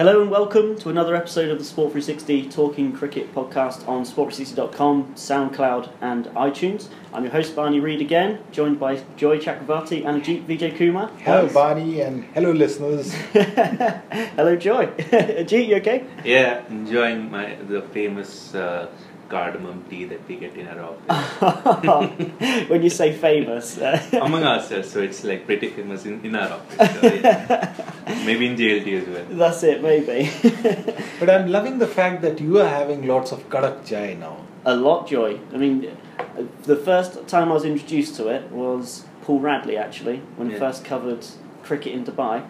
Hello and welcome to another episode of the Sport 360 Talking Cricket podcast on sport360.com, SoundCloud, and iTunes. I'm your host Barney Reed again, joined by Joy Chakravarti and Ajit Vijay Kumar. Hello, Barney, and hello, listeners. hello, Joy. Ajit, you okay? Yeah, enjoying my the famous uh, cardamom tea that we get in our office. when you say famous, among ourselves, so it's like pretty famous in, in our office. So yeah. Maybe in JLT as well. That's it, maybe. but I'm loving the fact that you are having lots of kadak chai now. A lot, Joy. I mean, the first time I was introduced to it was Paul Radley, actually, when yeah. he first covered cricket in Dubai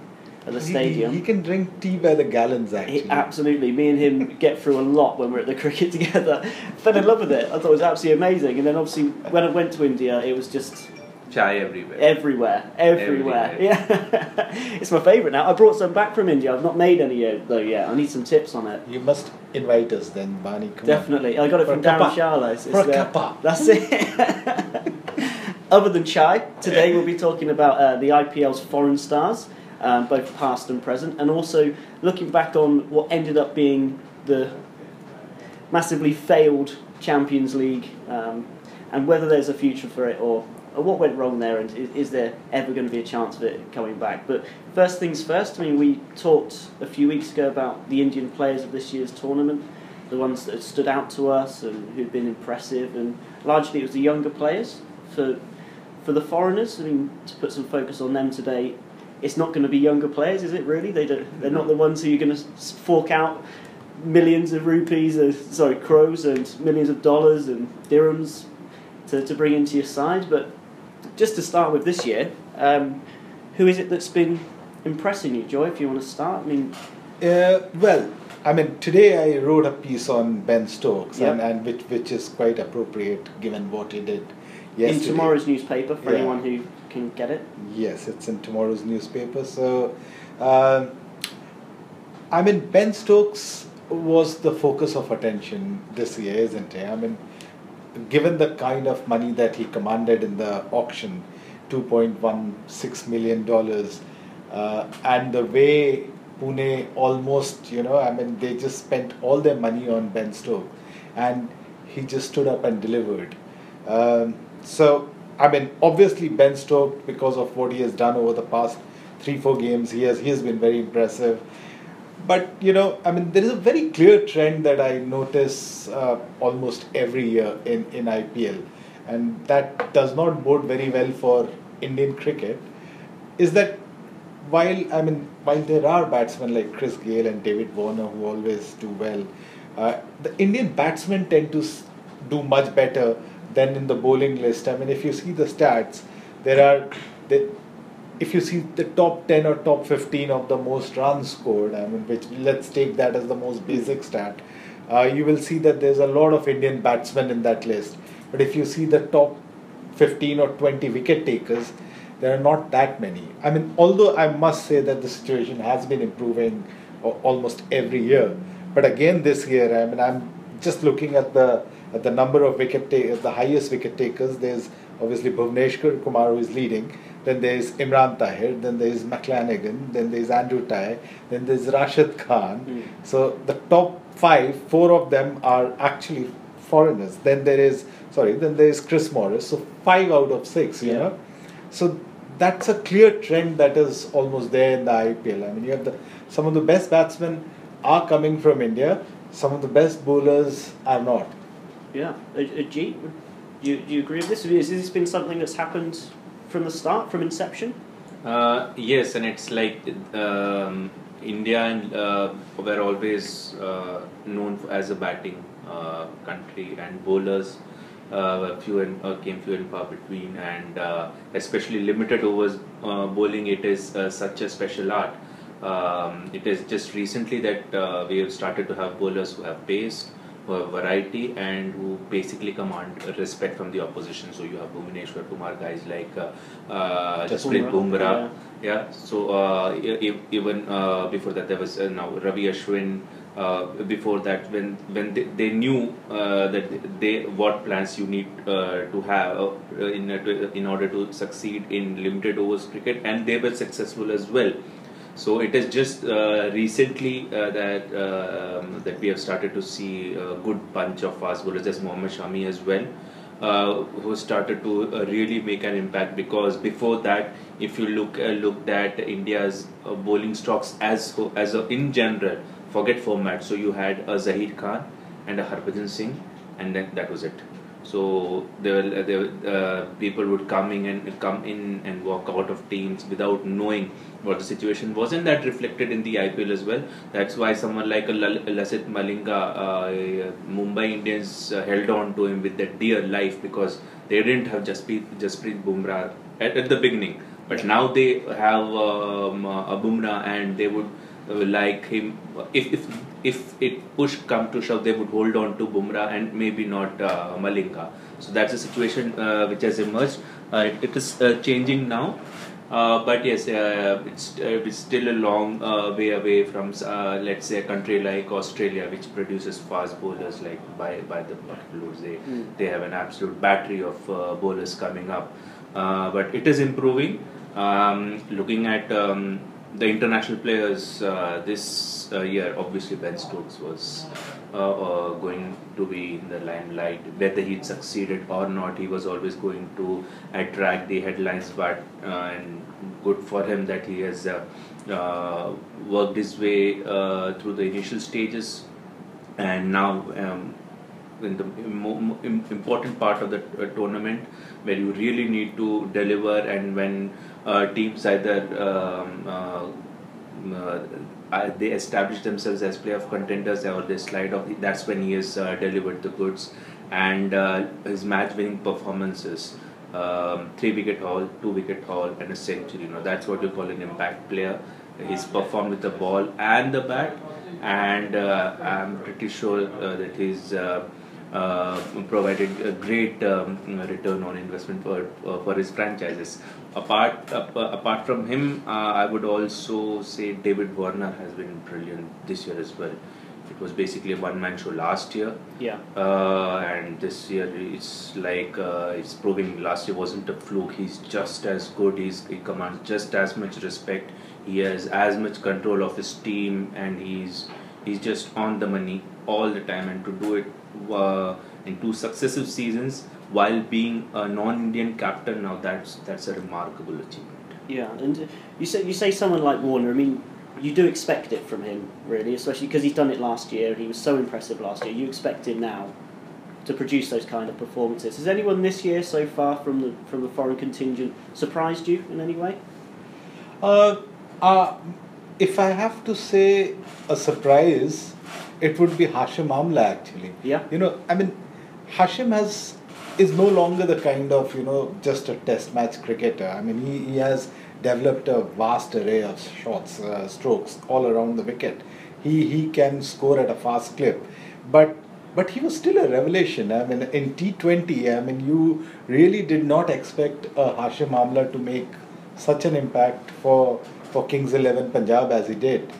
at the he, stadium. He can drink tea by the gallons, actually. He, absolutely. Me and him get through a lot when we're at the cricket together. Fell in love with it. I thought it was absolutely amazing. And then, obviously, when I went to India, it was just. Chai everywhere. Everywhere. Everywhere. everywhere. Yeah. it's my favourite now. I brought some back from India. I've not made any yet, though yet. I need some tips on it. You must invite us then, Barney. Come Definitely. On. I got it For from Darren Charles. For a cuppa. That's it. Other than chai, today we'll be talking about uh, the IPL's foreign stars um, both past and present, and also looking back on what ended up being the massively failed Champions League um, and whether there's a future for it or, or what went wrong there and is, is, there ever going to be a chance of it coming back. But first things first, I mean, we talked a few weeks ago about the Indian players of this year's tournament, the ones that stood out to us and who'd been impressive, and largely it was the younger players. For, for the foreigners, I mean, to put some focus on them today, it's not going to be younger players, is it? Really, they don't. They're not the ones who you're going to fork out millions of rupees, uh, sorry, crores and millions of dollars and dirhams to, to bring into your side. But just to start with this year, um, who is it that's been impressing you, Joy? If you want to start, I mean. Uh, well, I mean, today I wrote a piece on Ben Stokes, and, and which which is quite appropriate given what he did yesterday. In tomorrow's newspaper for yeah. anyone who can you get it? Yes, it's in tomorrow's newspaper. So, uh, I mean, Ben Stokes was the focus of attention this year, isn't he? I mean, given the kind of money that he commanded in the auction, $2.16 million, uh, and the way Pune almost, you know, I mean, they just spent all their money on Ben Stokes, and he just stood up and delivered. Um, so I mean, obviously Ben Stokes, because of what he has done over the past three, four games, he has he has been very impressive. But you know, I mean, there is a very clear trend that I notice uh, almost every year in in IPL, and that does not bode very well for Indian cricket. Is that while I mean, while there are batsmen like Chris Gayle and David Warner who always do well, uh, the Indian batsmen tend to do much better than in the bowling list. I mean, if you see the stats, there are if you see the top 10 or top 15 of the most runs scored, I mean, which let's take that as the most basic stat, uh, you will see that there's a lot of Indian batsmen in that list. But if you see the top 15 or 20 wicket takers, there are not that many. I mean, although I must say that the situation has been improving almost every year, but again this year, I mean, I'm just looking at the at the number of wicket takers, the highest wicket takers, there's obviously Bhuvneshwar Kumar who is leading. Then there's Imran Tahir. Then there's McClenaghan. Then there's Andrew Tye. Then there's Rashid Khan. Mm. So the top five, four of them are actually foreigners. Then there is sorry. Then there is Chris Morris. So five out of six. You yeah. know. So that's a clear trend that is almost there in the IPL. I mean, you have the some of the best batsmen are coming from India. Some of the best bowlers are not. Yeah, Ajit, do you, do you agree with this? Has this been something that's happened from the start, from inception? Uh, yes, and it's like um, India and uh, were always uh, known as a batting uh, country, and bowlers uh, few and uh, came few and far between, and especially limited overs bowling. It is such a special art. Um, it is just recently that we have started to have bowlers who have pace, variety and who basically command respect from the opposition. So you have Bhuvneshwar Kumar guys like uh, uh, Jasprit Bumrah. Yeah. yeah. So uh, even uh, before that there was uh, now Ravi Ashwin. Uh, before that, when when they, they knew uh, that they what plans you need uh, to have uh, in in order to succeed in limited overs cricket, and they were successful as well. So it is just uh, recently uh, that uh, um, that we have started to see a good bunch of fast bowlers, as Mohammad Shami as well, uh, who started to uh, really make an impact. Because before that, if you look uh, looked at India's bowling stocks as as a, in general, forget format. So you had a Zaheer Khan and a Harbhajan Singh, and then that was it. So there, were- there uh, people would come in and come in and walk out of teams without knowing what the situation was, and that reflected in the IPL as well. That's why someone like a Lal- Lasith Malinga, uh, Mumbai Indians uh, held on to him with their dear life because they didn't have Jasprit, Jasprit Bumrah at, at the beginning, but now they have um, uh, a Bumrah and they would uh, like him if if if it push come to shove they would hold on to Bumrah and maybe not uh, Malinga. So that's a situation uh, which has emerged. Uh, it, it is uh, changing now. Uh, but yes uh, it's, uh, it's still a long uh, way away from uh, let's say a country like Australia which produces fast bowlers like by by the bucket they Mm. they have an absolute battery of uh, bowlers coming up. Uh, but it is improving. Um, looking at um, the international players uh, this uh, year, obviously Ben Stokes was uh, uh, going to be in the limelight. Whether he succeeded or not, he was always going to attract the headlines. But uh, and good for him that he has uh, worked his way through the initial stages, and now. Um, in the important part of the uh, tournament where you really need to deliver and when uh, teams either um, uh, uh, uh, they establish themselves as playoff contenders or they slide off that's when he has uh, delivered the goods and his match winning performances um, three wicket haul two wicket haul and a century you know that's what you call an impact player. He's performed with the ball and the bat and uh, I'm pretty sure uh, that he's uh, provided a great um, return on investment for uh, for his franchises. Apart ap- apart from him, uh, I would also say David Warner has been brilliant this year as well. It was basically a one man show last year, Yeah. uh, and this year it's like uh, it's proving last year wasn't a fluke. He's just as good. He's, he commands just as much respect. He has as much control of his team, and he's he's just on the money all the time. And to do it uh, in two successive seasons while being a non-Indian captain, now that's that's a remarkable achievement. Yeah, and uh, you say you say someone like Warner. I mean, you do expect it from him, really, especially because he's done it last year. And he was so impressive last year. You expect him now to produce those kind of performances. Has anyone this year so far from the from the foreign contingent surprised you in any way? Uh, uh, if I have to say a surprise, it would be Hashim Amla actually. Yeah. You know, I mean, Hashim has is no longer the kind of you know just a test match cricketer. I mean, he, he has developed a vast array of shots, uh, strokes all around the wicket. He he can score at a fast clip, but but he was still a revelation. I mean, in T Twenty, I mean, you really did not expect a Hashim Amla to make such an impact for for Kings Eleven Punjab as he did.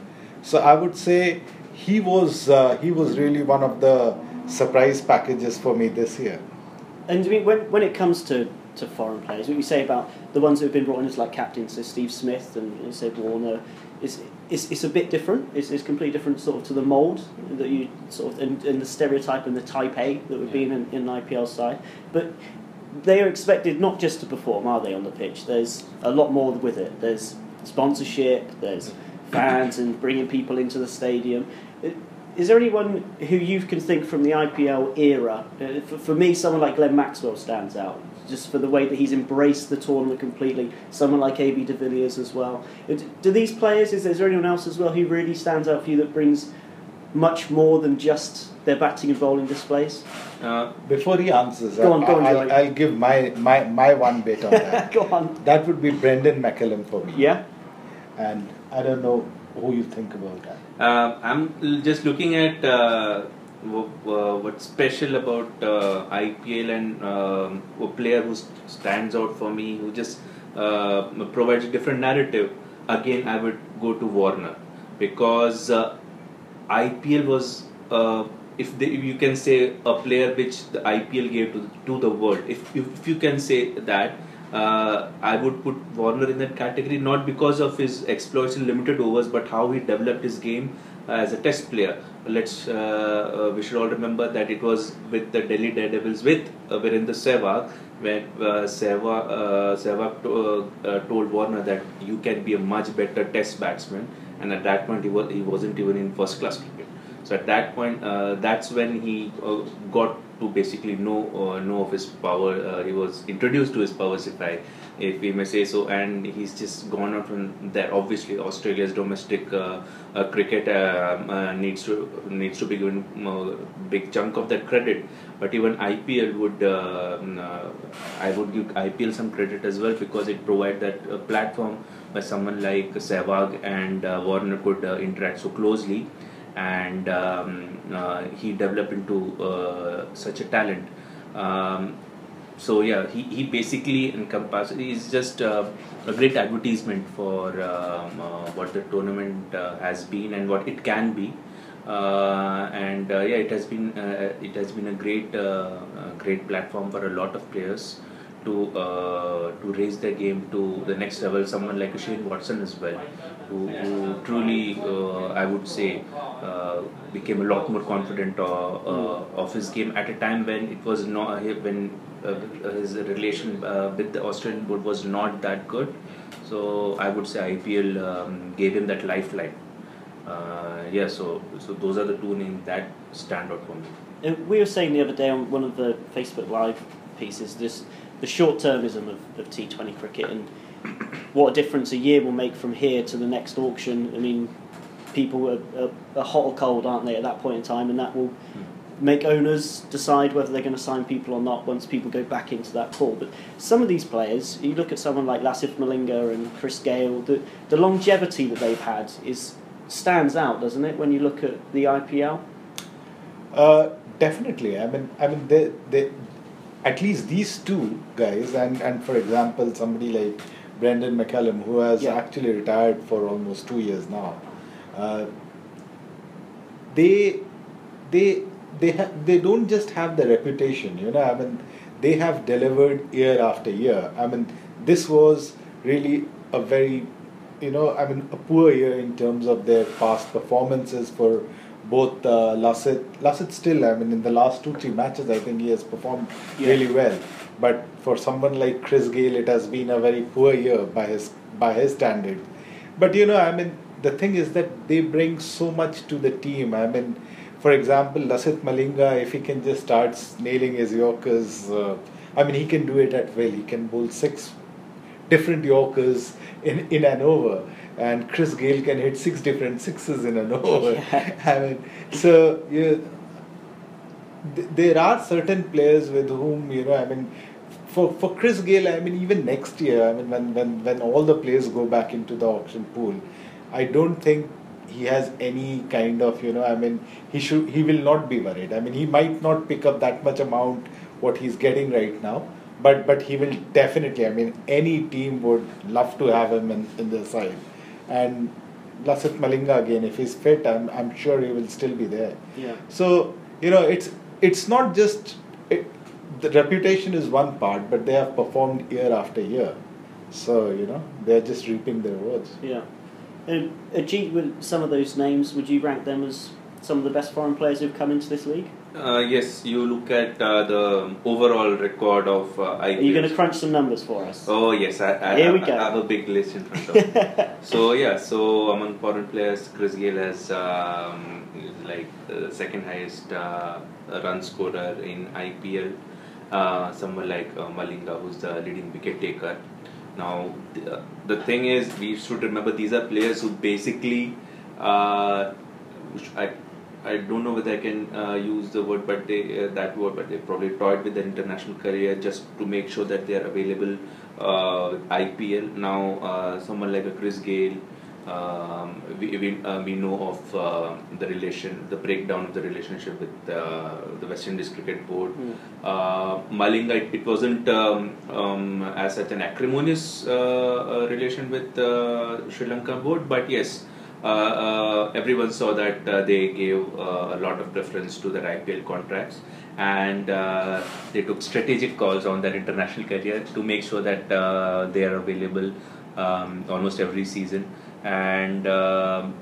So I would say he was uh, he was really one of the surprise packages for me this year. And I mean, when when it comes to, to foreign players, what you say about the ones who have been brought in as like captains, so Steve Smith and said Warner, is it's, it's a bit different. It's, it's completely different sort of to the mould that you sort of and, and the stereotype and the type A that would be in in an IPL side. But they are expected not just to perform, are they, on the pitch? There's a lot more with it. There's sponsorship. There's fans and bringing people into the stadium. Is there anyone who you can think from the IPL era? Uh, for, for me, someone like Glenn Maxwell stands out, just for the way that he's embraced the tournament completely. Someone like AB de Villiers as well. Uh, Do these players? Is, is there anyone else as well who really stands out for you that brings much more than just their batting and bowling displays? Uh, Before he answers, Go on, I, go on, I'll, I'll give my, my, my one bit on that. Go on. that would be Brendon McCullum for me. Yeah. And I don't know who you think about that. Uh, I'm just looking at uh, what's special about uh, IPL and um, a player who st- stands out for me, who just provides a different narrative. Again, I would go to Warner because IPL was, if, they, if you can say, a player which the IPL gave to, to the world. If, if you can say that, uh, I would put Warner in that category not because of his exploits in limited overs, but how he developed his game as a test player. Let's uh, uh, we should all remember that it was with the Delhi Daredevils with uh, Virender Sehwag when uh, Sehwag, uh, Sehwag to, uh, told Warner that you can be a much better test batsman, and at that point he was he wasn't even in first class cricket. So at that point, uh, that's when he uh, got to basically know uh, know of his power. He was introduced to his powers, if I if we may say so, and he's just gone on from there. Obviously, Australia's domestic uh, uh, cricket um, uh, needs to needs to be given a big chunk of that credit. But even IPL would uh, I would give IPL some credit as well because it provided that platform where someone like Sehwag and Warner could interact so closely and um, uh, he developed into uh, such a talent. Um, so yeah, he, he basically encompasses. He's just uh, a great advertisement for um, what the tournament has been and what it can be. Uh, and uh, yeah, it has been uh, it has been a great great platform for a lot of players to to raise their game to the next level. Someone like Shane Watson as well, who, who truly, uh, I would say, uh, became a lot more confident uh, of his game at a time when it was not when his relation with the Australian board was not that good. So I would say IPL um, gave him that lifeline. Uh, yeah, so so those are the two names that stand out for me. We were saying the other day on one of the Facebook Live pieces this the short termism of, of T20 cricket and what a difference a year will make from here to the next auction. I mean, people are, are, are hot or cold, aren't they, at that point in time, and that will make owners decide whether they're going to sign people or not once people go back into that pool. But some of these players, you look at someone like Lasith Malinga and Chris Gayle, the, the longevity that they've had is stands out, doesn't it, when you look at the IPL? Uh, definitely. I mean, I mean, they, they, at least these two guys, and, and for example, somebody like Brendon McCullum, who has Yeah. actually retired for almost two years now, uh, they, they, they ha- they don't just have the reputation. You know, I mean, they have delivered year after year. I mean, this was really a very, you know, I mean, a poor year in terms of their past performances for both uh, Lasith. Lasith still, I mean, in the last two, three matches, I think he has performed Yeah. really well. But for someone like Chris Gayle, it has been a very poor year by his by his standard. But you know, I mean, the thing is that they bring so much to the team. I mean, for example, Lasith Malinga, if he can just start nailing his Yorkers, uh, I mean, he can do it at will. He can bowl six different Yorkers in, in an over. And Chris Gayle can hit six different sixes in an over. Yeah. I mean, so you, th- there are certain players with whom, you know, I mean, for, for Chris Gayle, I mean, even next year, I mean, when, when, when all the players go back into the auction pool, I don't think he has any kind of, you know, I mean, he should, he will not be worried. I mean, he might not pick up that much amount what he's getting right now, but but he will definitely. I mean, any team would love to have him in, in their side, and Lasith Malinga again, if he's fit, I'm I'm sure he will still be there. Yeah. So you know, it's it's not just the reputation is one part, but they have performed year after year. So you know, they're just reaping their rewards. Yeah. And Ajit, with some of those names, would you rank them as some of the best foreign players who've come into this league? Uh, yes, you look at uh, the overall record of uh, IPL. Are you going to crunch some numbers for us? Oh yes, I, I, Here have, we go. I have a big list in front of me. so yeah, so among foreign players, Chris Gayle has um, is like the second highest uh, run scorer in IPL. Uh, someone like uh, Malinga, who's the leading wicket taker. Now the, the thing is, we should remember these are players who basically, uh, I I don't know whether I can uh, use the word, but they uh, that word, but they probably toyed with their international career just to make sure that they are available uh, IPL. Now, uh, someone like a Chris Gayle, um, we we, uh, we know of uh, the relation, the breakdown of the relationship with uh, the West Indies Cricket Board. Mm. Uh, Malinga, it, it wasn't um, um, as such an acrimonious uh, uh, relation with uh, Sri Lanka board, but yes, uh, uh, everyone saw that uh, they gave uh, a lot of preference to their IPL contracts and uh, they took strategic calls on their international career to make sure that uh, they are available um, almost every season and um,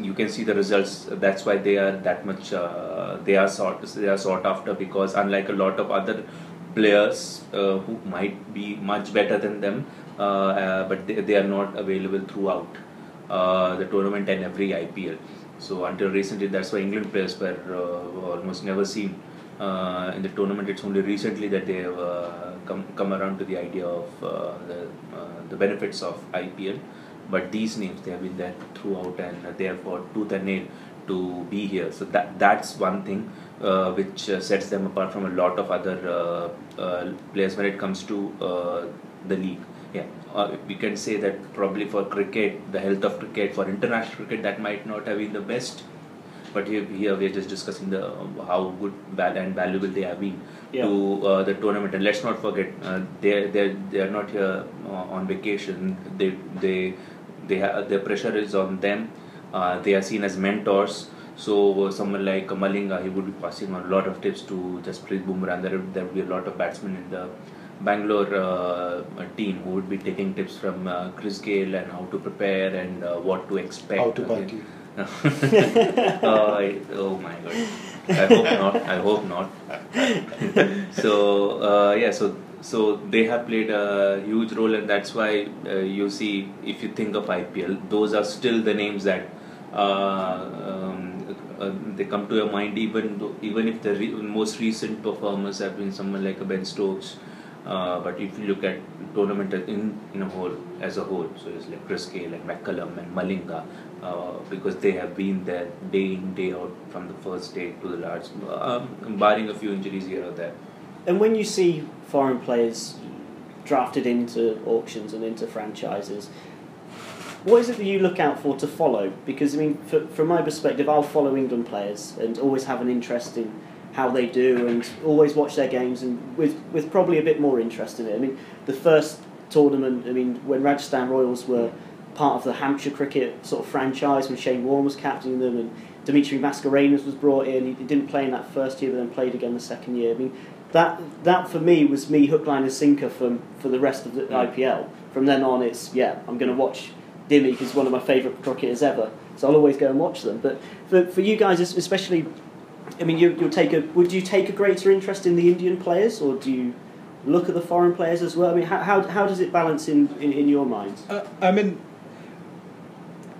you can see the results. That's why they are that much uh, they are sought they are sought after because unlike a lot of other players uh, who might be much better than them uh, uh, but they, they are not available throughout uh, the tournament and every IPL so until recently that's why England players were uh, almost never seen in the tournament. It's only recently that they have come come around to the idea of the the benefits of IPL but these names they have been there throughout and they have fought tooth and nail to be here. So that that's one thing uh, which uh, sets them apart from a lot of other uh, uh, players when it comes to uh, the league. Yeah. Uh, we can say that probably for cricket the health of cricket for international cricket that might not have been the best. But here, here we are just discussing the how good val- and valuable they have been Yeah. to uh, the tournament. And let's not forget uh, they they they are not here uh, on vacation. They they they have their pressure is on them uh, they are seen as mentors so uh, someone like Malinga he would be passing on a lot of tips to Jasprit Bumrah and there would, there would be a lot of batsmen in the Bangalore uh, team who would be taking tips from uh, Chris Gayle and how to prepare and uh, what to expect How to party. oh, I- oh my god. I hope not. I hope not. so uh, yeah, so so they have played a huge role, and that's why uh, you see, if you think of IPL, those are still the names that uh, um, uh, they come to your mind, even though, even if the re- most recent performers have been someone like a Ben Stokes. Uh, but if you look at tournament in in a whole as a whole, so it's like Chris Gayle and McCullum and Malinga, uh, because they have been there day in day out from the first day to the last, um, barring a few injuries here or there. And when you see foreign players drafted into auctions and into franchises, what is it that you look out for to follow? Because I mean, for, from my perspective, I'll follow England players and always have an interest in how they do, and always watch their games, and with with probably a bit more interest in it. I mean, the first tournament, I mean, when Rajasthan Royals were part of the Hampshire cricket sort of franchise, when Shane Warne was captaining them, and Dimitri Mascarenhas was brought in. He, didn't play in that first year, but then played again the second year. I mean, that that for me was me hook, line, and sinker from for the rest of the Mm. IPL. From then on, it's yeah, I'm going to watch Dimmy because he's one of my favourite cricketers ever. So I'll always go and watch them. But for, for you guys, especially, I mean, you, you'll take a would you take a greater interest in the Indian players, or do you look at the foreign players as well? I mean, how how, how does it balance in, in, in your mind? Uh, I mean,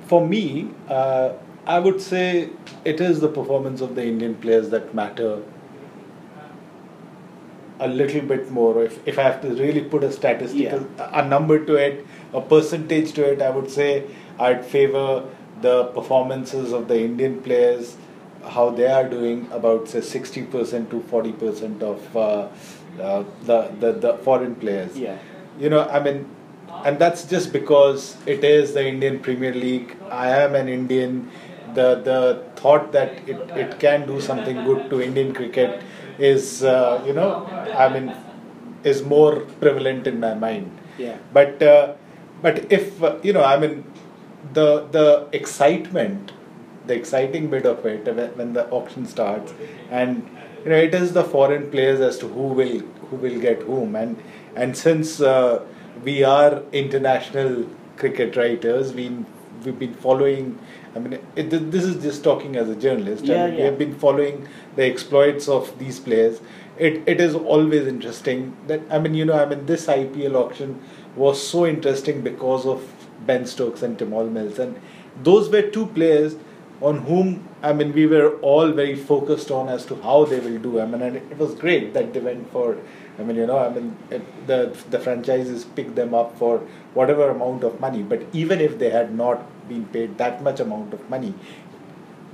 for me, uh, I would say it is the performance of the Indian players that matter a little bit more. If, if I have to really put a statistical a number to it, a percentage to it, I would say I'd favor the performances of the Indian players, how they are doing, about say sixty percent to forty percent of uh, uh, the, the the foreign players. Yeah, you know i mean and that's just because it is the indian premier league. I am an indian. The the thought that it, it can do something good to indian cricket is uh, you know i mean is more prevalent in my mind. Yeah, but uh, but if uh, you know i mean the the excitement the exciting bit of it when the auction starts and you know it is the foreign players as to who will who will get whom. And and since uh, we are international cricket writers we we've been following I mean, it, this is just talking as a journalist. Yeah, and We yeah. have been following the exploits of these players. It, it is always interesting that I mean, you know, I mean, this IPL auction was so interesting because of Ben Stokes and Tymal Mills, and those were two players on whom I mean we were all very focused on as to how they will do. I mean, and it was great that they went for. I mean, you know, I mean, it, the the franchises pick them up for whatever amount of money. But even if they had not been paid that much amount of money,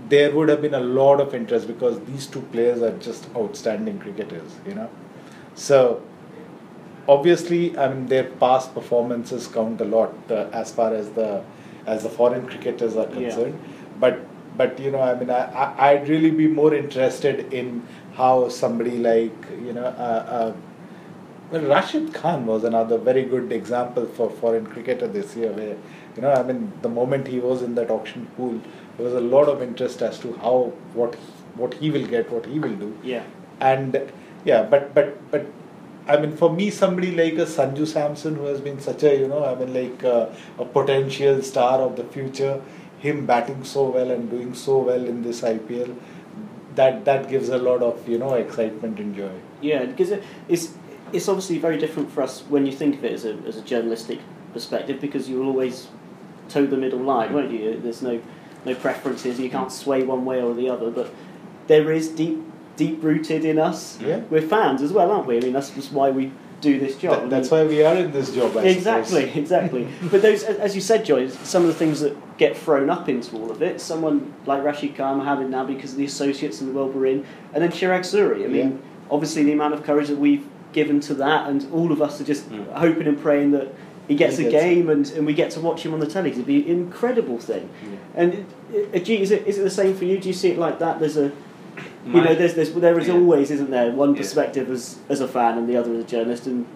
there would have been a lot of interest because these two players are just outstanding cricketers. You know, so obviously, I mean, their past performances count a lot uh, as far as the as the foreign cricketers are Yeah. concerned. But but you know, I mean, I, I I'd really be more interested in how somebody like you know. Uh, uh, well, Rashid Khan was another very good example for foreign cricketer this year, where you know, I mean, the moment he was in that auction pool, there was a lot of interest as to how what what he will get, what he will do. Yeah. And yeah, but but but I mean, for me, somebody like a Sanju Samson, who has been such a you know, I mean, like uh, a potential star of the future, him batting so well and doing so well in this IPL, that that gives a lot of you know excitement and joy. Yeah, because it, it's it's obviously very different for us when you think of it as a as a journalistic perspective, because you'll always toe the middle line, won't you? There's no no preferences. You can't sway one way or the other, but there is deep deep rooted in us. Yeah. We're fans as well, aren't we? I mean, that's just why we do this job. That- that's why we are in this job. I exactly, suppose. exactly. but those, as you said, Joy, some of the things that get thrown up into all of it. Someone like Rashid Khan, Mohammed now because of the associates in the world we're in, and then Chirag Suri. I mean, obviously the amount of courage that we've given to that, and all of us are just Mm. hoping and praying that he gets He a game and, and we get to watch him on the telly. It'd be an incredible thing. And uh, gee, is it is it the same for you? Do you see it like that? There's a you know, there's, there's there is Yeah. always, isn't there, one Yeah. perspective as as a fan and the other as a journalist, and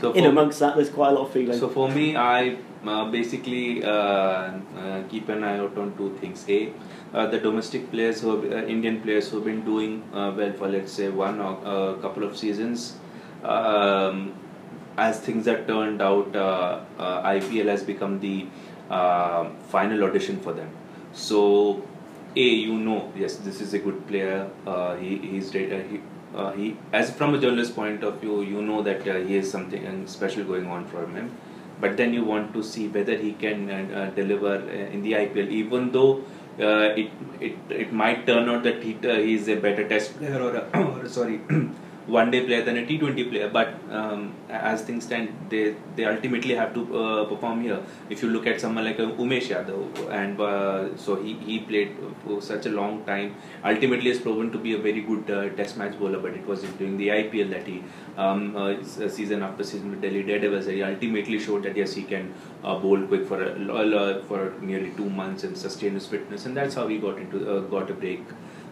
so in amongst that, there's quite a lot of feeling. So for me, I uh, basically uh, uh, keep an eye out on two things. A, uh, the domestic players who have, uh, Indian players who have been doing uh, well for let's say one or a couple of seasons. Um, as things have turned out, uh, uh, IPL has become the uh, final audition for them. So, a you know, yes, this is a good player. Uh, he he's uh, he, uh, he as from a journalist point of view, you know that uh, he has something special going on for him. But then you want to see whether he can uh, uh, deliver uh, in the IPL, even though. Uh, it, it it might turn out that he uh, he's a better test player or, a, or sorry one day player than a T20 player. But um, as things stand, they they ultimately have to uh, perform here. If you look at someone like uh, Umesh Yadav, and uh, so he, he played for such a long time, ultimately has proven to be a very good uh, test match bowler. But it was during the IPL that he, um, uh, season after season with Delhi Daredevils, he ultimately showed that yes, he can uh, bowl quick for a, uh, for nearly two months and sustain his fitness, and that's how he got into uh, got a break.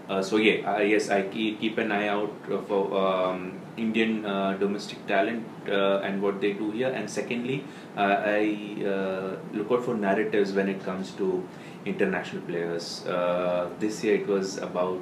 Uh, so yeah, uh, yes, I keep, keep an eye out for um, Indian uh, domestic talent uh, and what they do here. And secondly, uh, I uh, look out for narratives when it comes to international players. Uh, this year it was about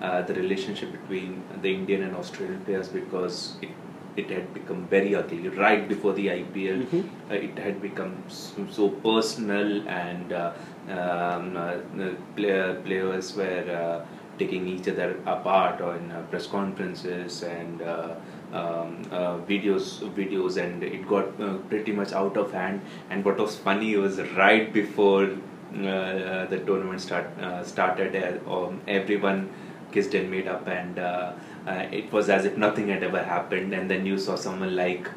uh, the relationship between the Indian and Australian players because it it had become very ugly right before the IPL. Mhm. Uh, it had become so, so personal and uh, um, uh, the player, players were uh, taking each other apart on uh, press conferences and uh, um, uh, videos videos and it got uh, pretty much out of hand. And what was funny was right before uh, the tournament start uh, started uh, um, everyone kissed and made up and uh, uh, it was as if nothing had ever happened. And then you saw someone like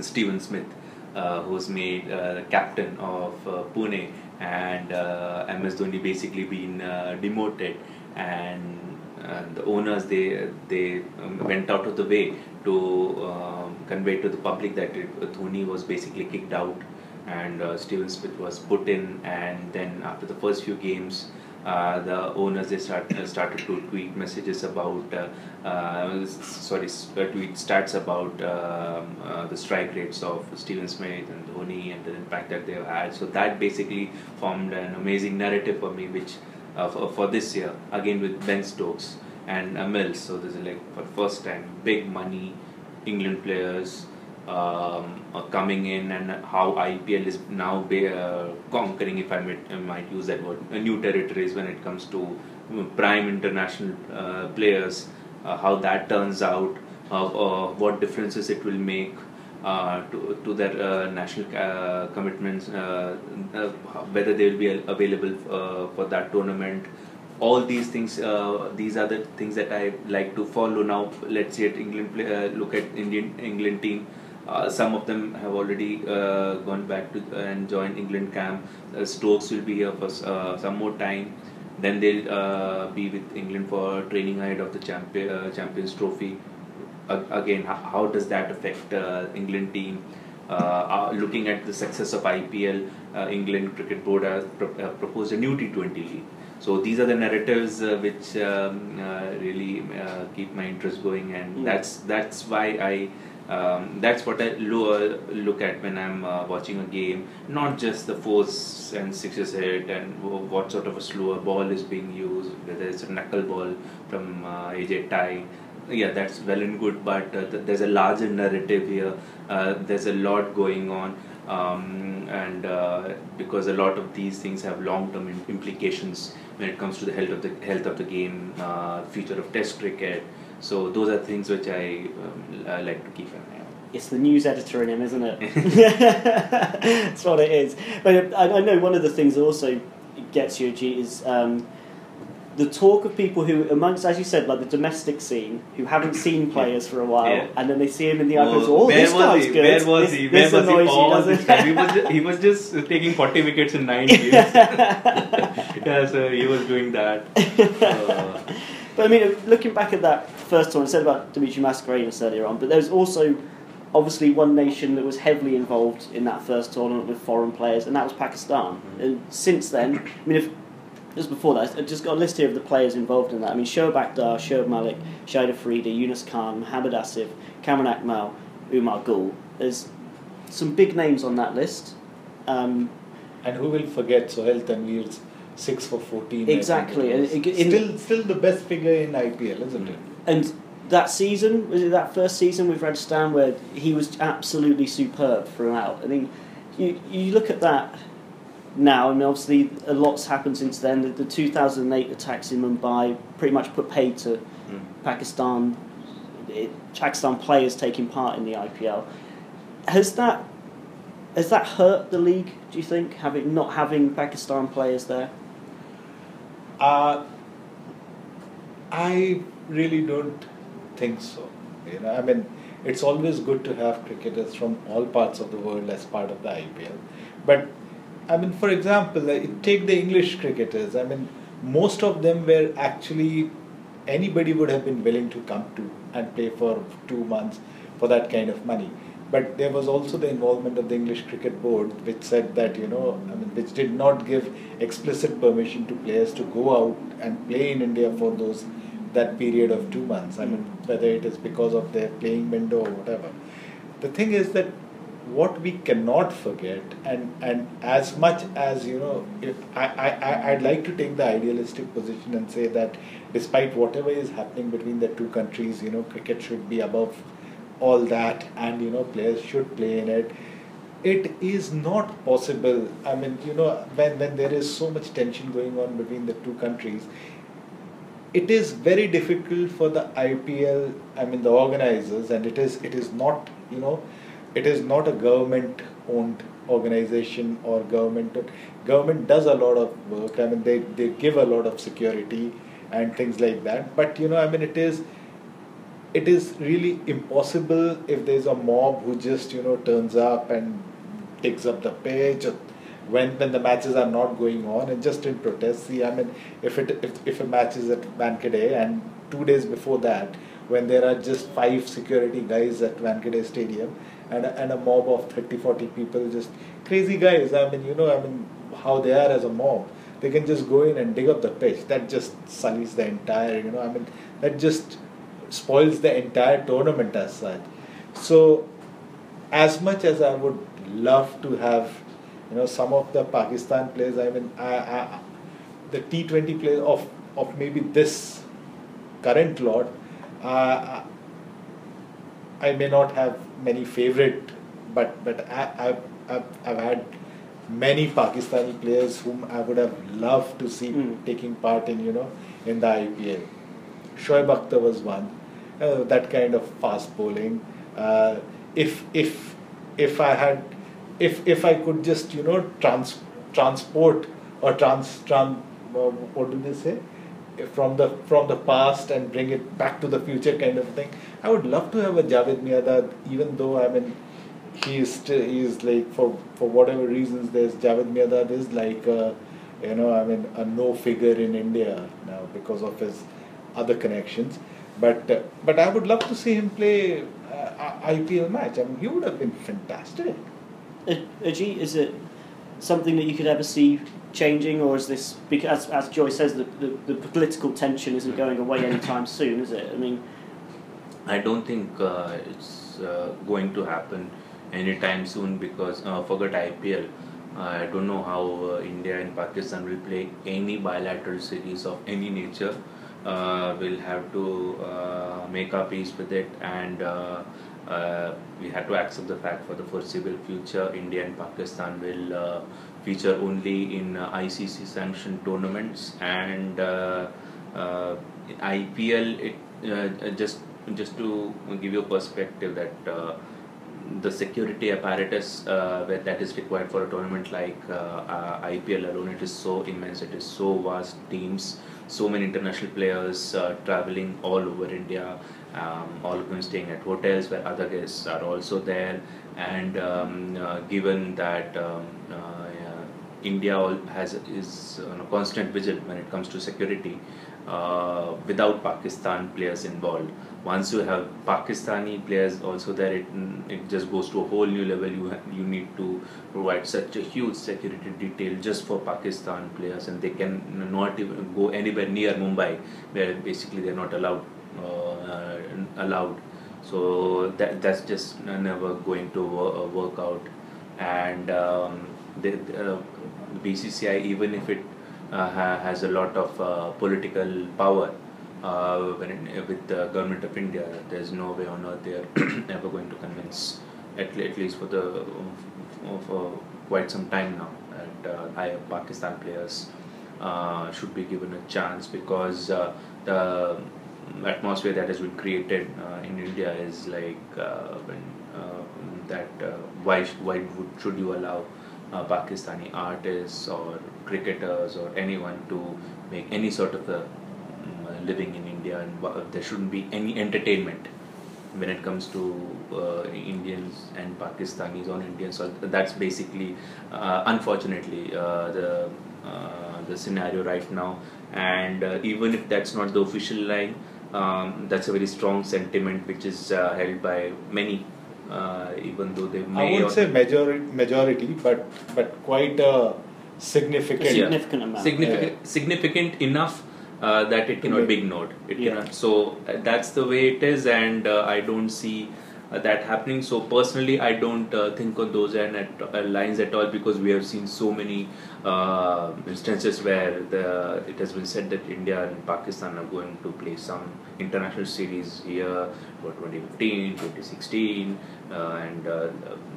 Steven Smith uh, who's made uh, captain of uh, Pune and uh, MS Dhoni basically been uh, demoted and uh, the owners they they um, went out of the way to um, convey to the public that it, Dhoni was basically kicked out and uh, Steven Smith was put in. And then after the first few games uh, the owners they start, uh, started to tweet messages about uh, uh, sorry uh, tweet stats about um, the strike rates of Steven Smith and Dhoni and the impact that they've had. So that basically formed an amazing narrative for me which uh, for, for this year again with Ben Stokes and uh, Mills so this is like for first time big money England players um, coming in and how IPL is now be, uh, conquering, if I might, might use that word, uh, new territories when it comes to uh, prime international uh, players, uh, how that turns out, uh, uh, what differences it will make. Uh, to, to their uh, national uh, commitments, uh, uh, whether they will be available for that tournament, all these things these are the things that I like to follow now. Let's say at England play, look at Indian England team. Some of them have already gone back to and joined England camp. Stokes will be here for some more time. Then they'll be with England for training ahead of the champion, Champions Trophy again how, how does that affect uh, England team uh, uh, looking at the success of IPL uh, England Cricket Board has pro- uh, proposed a new T20 league so these are the narratives uh, which um, uh, really uh, keep my interest going, and Mm. that's that's why I. Um, that's what I lo- look at when I'm uh, watching a game. Not just the fours and sixes hit and w- what sort of a slower ball is being used, whether it's a knuckleball from uh, AJ Tye. Yeah, that's well and good, but uh, th- there's a larger narrative here. Uh, there's a lot going on, um, and uh, because a lot of these things have long-term implications when it comes to the health of the health of the game, uh, future of Test cricket. So those are things which I, um, I like to keep an eye on. It's the news editor in him, isn't it? That's what it is. But I, I know one of the things that also gets you, G, is um, the talk of people who, amongst, as you said, like the domestic scene, who haven't seen players for a while, Yeah. and then they see him in the iPads. Oh, this was guy's he? good. Where was this, he? This Where was he all this time? He was just, he was just taking 40 wickets in nine games. yeah, so he was doing that. Uh, But I mean, looking back at that first tournament, I said about Dimitri Mascarenhas earlier on, but there's also obviously one nation that was heavily involved in that first tournament with foreign players, and that was Pakistan. Mm-hmm. And since then, I mean, if just before that, I've just got a list here of the players involved in that. I mean, Shoaib Akhtar, Shoaib Malik, Shahid Afridi, Yunus Khan, Mohammad Asif, Kamran Akmal, Umar Gul. There's some big names on that list. Um, And who will forget Sohail Tanveer's 6 for 14? Exactly, it was. and in- still, still the best figure in IPL, isn't it? And that season, was it that first season with Rajasthan where he was absolutely superb throughout? I mean, you, you look at that now, I mean, obviously a lot's happened since then. The, the 2008 attacks in Mumbai pretty much put paid to mm. Pakistan, it, Pakistan players taking part in the IPL. Has that has that hurt the league? Do you think having not having Pakistan players there? Uh, I really don't think so. You know, I mean, it's always good to have cricketers from all parts of the world as part of the IPL. But I mean, for example, take the English cricketers. I mean, most of them were actually anybody would have been willing to come to and play for two months for that kind of money. But there was also the involvement of the English Cricket Board, which said that you know, I mean, which did not give explicit permission to players to go out and play in India for those that period of two months. I mean, whether it is because of their playing window or whatever. The thing is that what we cannot forget, and and as much as you know, I I- I'd like to take the idealistic position and say that despite whatever is happening between the two countries, you know, cricket should be above all that, and you know, players should play in it. It is not possible. I mean, you know, when when there is so much tension going on between the two countries, it is very difficult for the IPL, I mean the organizers, and it is it is not you know, it is not a government owned organization or government government does a lot of work. I mean they, they give a lot of security and things like that. But you know, I mean it is it is really impossible if there's a mob who just you know turns up and takes up the pitch when when the matches are not going on and just in protest see i mean if it if, if a match is at Wankhede and two days before that when there are just five security guys at Wankhede stadium and a, and a mob of 30 40 people just crazy guys. I mean you know i mean how they are as a mob. They can just go in and dig up the pitch. That just sullies the entire you know i mean that just spoils the entire tournament as such. So as much as i would love to have you know some of the pakistan players i mean I, I, the t20 players of of maybe this current lot uh, I may not have many favorite, but but I, I've, I've, I've had many Pakistani players whom I would have loved to see Mm. taking part in you know in the IPL. Shoaib Akhtar was one, uh, that kind of fast bowling. Uh, if if if I had if if I could just you know trans transport or trans trans uh, what do they say from the from the past and bring it back to the future kind of thing. I would love to have a Javed Miandad, even though I mean he is still he is like for for whatever reasons there's Javed Miandad is like a, you know I mean a no figure in India now because of his other connections. But uh, but I would love to see him play uh, IPL match. I mean he would have been fantastic. Uh, Ajit, is it something that you could ever see changing, or is this because, as, as Joy says, the, the, the political tension isn't going away anytime soon, is it? I mean, I don't think uh, it's uh, going to happen anytime soon because uh, forget IPL. I don't know how uh, India and Pakistan will play any bilateral series of any nature. Uh, we'll have to uh, make our peace with it, and we have to accept the fact for the foreseeable future, India and Pakistan will feature only in uh, ICC sanctioned tournaments and uh, uh, IPL. It just just to give you a perspective that. The security apparatus uh, where that is required for a tournament like uh, uh, IPL alone, it is so immense, it is so vast. Teams, so many international players traveling all over India, um, all of them staying at hotels where other guests are also there. And um, given that um, India has is on a constant vigil when it comes to security, uh, without Pakistan players involved once you have Pakistani players also there, it, it just goes to a whole new level. You ha- you need to provide such a huge security detail just for Pakistan players, and they can not even go anywhere near Mumbai, where basically they're not allowed uh, allowed. So that that's just never going to wo- work out, and um, the, the uh, BCCI even if it uh, ha- has a lot of uh, political power uh, it, with the government of India, there's no way on earth they are ever going to convince, at, at least for the for quite some time now, that uh, I, Pakistan players uh, should be given a chance because the atmosphere that has been created in India is like when, that why why would, should you allow uh, Pakistani artists or cricketers or anyone to make any sort of a mm, living in India and wha- there shouldn't be any entertainment when it comes to uh, Indians and Pakistanis on Indian soil. That's basically, uh, unfortunately, uh, the uh, the scenario right now. And uh, even if that's not the official line, um, that's a very strong sentiment which is uh, held by many. Uh, even though they I may wouldn't say majority, majority, but but quite a significant. A significant amount. significant significant enough uh, that it cannot be ignored it Yeah. cannot so uh, that's the way it is and uh, i don't see uh, that happening so personally i don't uh, think on those and at, uh, lines at all because we have seen so many uh, instances where the it has been said that india and pakistan are going to play some international series here for 2015 2016 uh, and uh,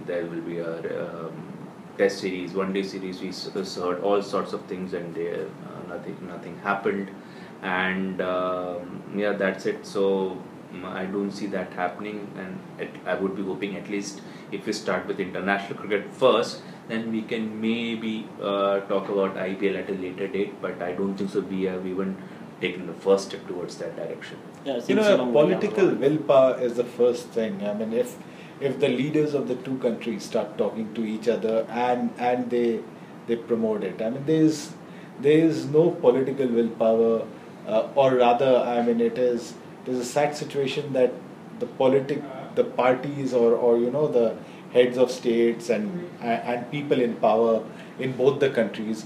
there will be a um, test series, one day series. We heard all sorts of things, and uh, nothing nothing happened. And um, yeah, that's it. So I don't see that happening, and it, I would be hoping at least if we start with international cricket first, then we can maybe uh, talk about IPL at a later date. But I don't think so. We have even taken the first step towards that direction. Yeah, You think it's a know, long way down the political willpower is the first thing. I mean, if if the leaders of the two countries start talking to each other and and they they promote it, I mean, there's there is no political willpower, uh, or rather, I mean, it is is a sad situation that the politic the parties or or you know the heads of states and and people in power in both the countries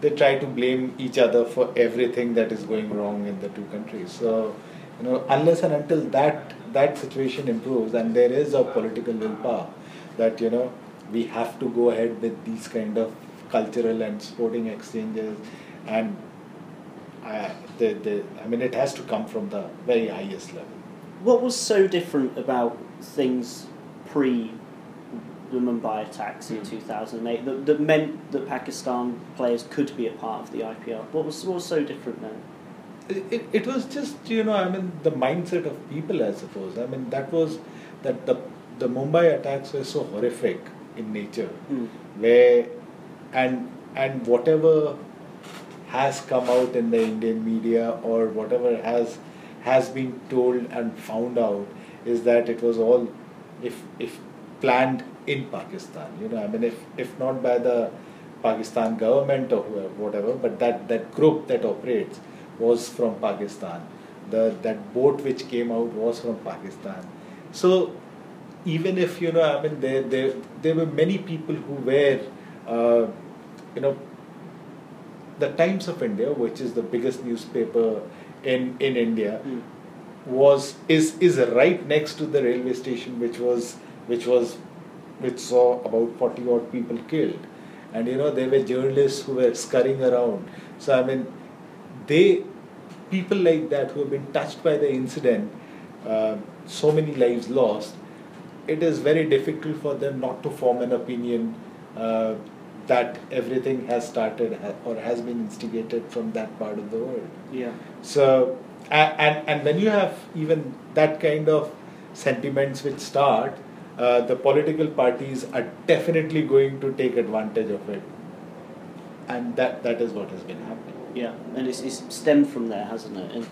they try to blame each other for everything that is going wrong in the two countries. So, you know, unless and until that that situation improves and there is a political willpower that you know we have to go ahead with these kind of cultural and sporting exchanges and I, the, the, I mean it has to come from the very highest level. What was so different about things pre the Mumbai attacks in 2008 that, that meant that Pakistan players could be a part of the IPL? What was, what was so different then? it, it, it was just you know I mean the mindset of people I suppose I mean that was that the the Mumbai attacks were so horrific in nature Mm. where and and whatever has come out in the Indian media or whatever has has been told and found out is that it was all if if planned in Pakistan. You know I mean if if not by the Pakistan government or whatever but that that group that operates was from Pakistan. The that boat which came out was from Pakistan. So even if you know I mean there there there were many people who were uh, you know, the Times of India, which is the biggest newspaper in in India, Mm. was is is right next to the railway station, which was which was which saw about forty odd people killed, and you know there were journalists who were scurrying around. So I mean, they people like that who have been touched by the incident, uh, so many lives lost. It is very difficult for them not to form an opinion uh, that everything has started or has been instigated from that part of the world. Yeah. So, and, and when you have even that kind of sentiments which start, uh, the political parties are definitely going to take advantage of it. And that, that is what has been happening. Yeah, and it's, it's stemmed from there, hasn't it? And,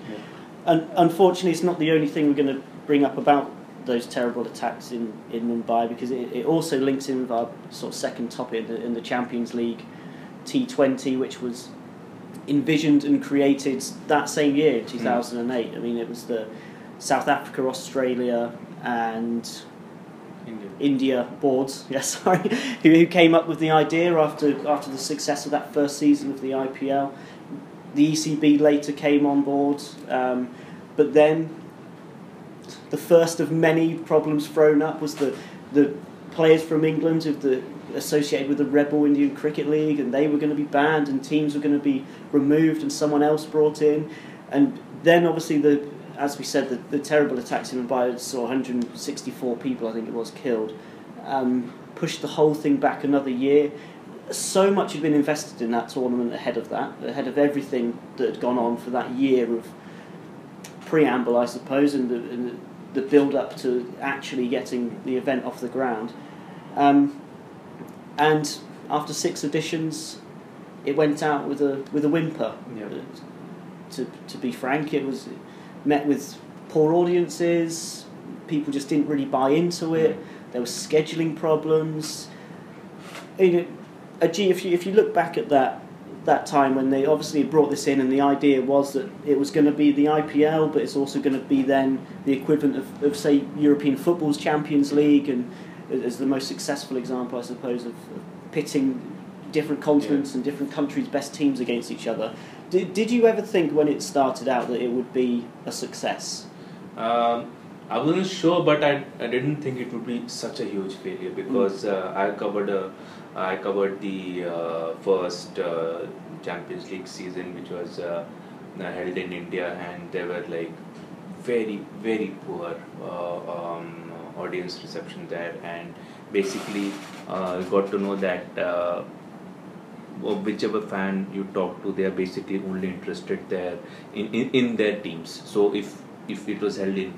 and unfortunately, it's not the only thing we're going to bring up about those terrible attacks in, in Mumbai because it, it also links in with our sort of second topic in the, in the Champions League T20, which was envisioned and created that same year, in 2008. I mean, it was the South Africa, Australia, and India. India boards, yes, sorry, who, who came up with the idea after after the success of that first season of the IPL. The ECB later came on board, um, but then the first of many problems thrown up was the the players from England of the associated with the Rebel Indian Cricket League, and they were going to be banned, and teams were going to be removed, and someone else brought in, and then obviously the as we said the, the terrible attacks in Mumbai saw 164 people I think it was killed, um, pushed the whole thing back another year. So much had been invested in that tournament ahead of that, ahead of everything that had gone on for that year of preamble, I suppose, and the, and the, build up to actually getting the event off the ground. Um, and after six editions, it went out with a with a whimper. Yeah. To to be frank, it was met with poor audiences. People just didn't really buy into it. There were scheduling problems. You know, Ajay, if you if you look back at that that time when they obviously brought this in, and the idea was that it was going to be the IPL, but it's also going to be then the equivalent of, of say European football's Champions League, and as the most successful example, I suppose, of, pitting different continents and different countries' best teams against each other. Did, did you ever think when it started out that it would be a success? Um, I wasn't sure, but I, I didn't think it would be such a huge failure because uh, I covered a, I covered the uh, first uh, Champions League season, which was uh, held in India, and there were like very very poor uh, um, audience reception there, and basically uh, got to know that. Uh, whichever fan you talk to, they are basically only interested there in, in, in their teams. So if if it was held in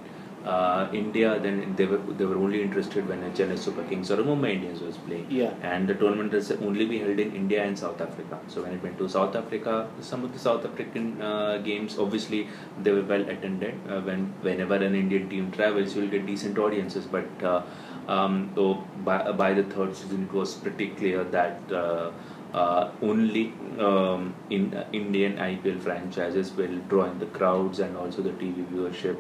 uh, India, then they were they were only interested when a Chennai Super Kings or Mumbai Indians was playing. Yeah. And the tournament has only be held in India and South Africa. So when it went to South Africa, some of the South African uh, games, obviously, they were well attended. Uh, when whenever an Indian team travels, you'll get decent audiences. But uh, um, so by, by the third season, it was pretty clear that. Uh, uh, only um, in uh, Indian IPL franchises will draw in the crowds and also the TV viewership,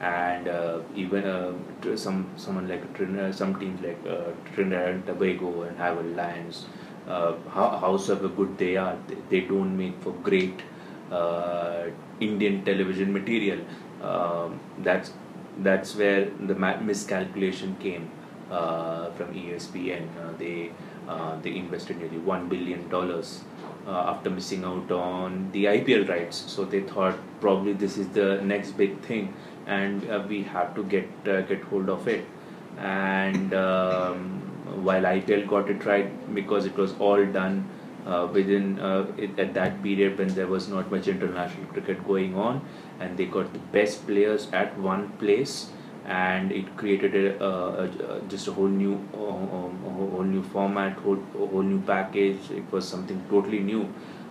and uh, even uh, some someone like Trinidad, some teams like uh, Trinidad and Tobago and Highveld Lions, uh, how, good they are, they, they don't make for great uh, Indian television material. Um, that's that's where the miscalculation came uh, from ESPN. Uh, they uh, they invested nearly one billion dollars uh, after missing out on the IPL rights. So they thought probably this is the next big thing, and uh, we had to get uh, get hold of it. And um, while IPL got it right because it was all done uh, within uh, it, at that period when there was not much international cricket going on, and they got the best players at one place and it created a, a, a just a whole new whole new format whole, a whole new package it was something totally new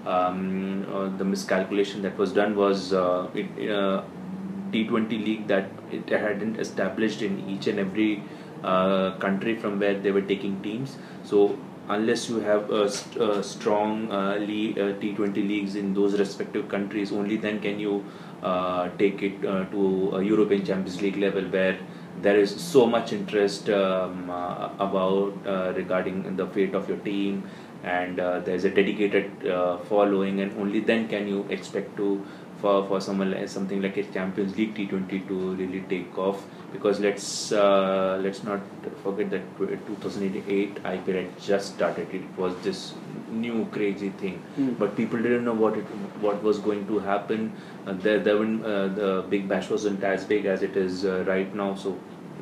um, uh, the miscalculation that was done was uh, it, T20 league that it hadn't established in each and every uh, country from where they were taking teams. So unless you have a, st- a strong uh, uh, T20 leagues in those respective countries only then can you uh, take it uh, to a European Champions League level where there is so much interest um, uh, about regarding the fate of your team and there's a dedicated following, and only then can you expect to for, for someone like something like a Champions League T20 to really take off. Because let's uh, let's not forget that 2008 IPL had just started. It was this new crazy thing. Mm. but people didn't know what it what was going to happen. Uh, there, there when, uh, the big bash wasn't as big as it is uh, right now. So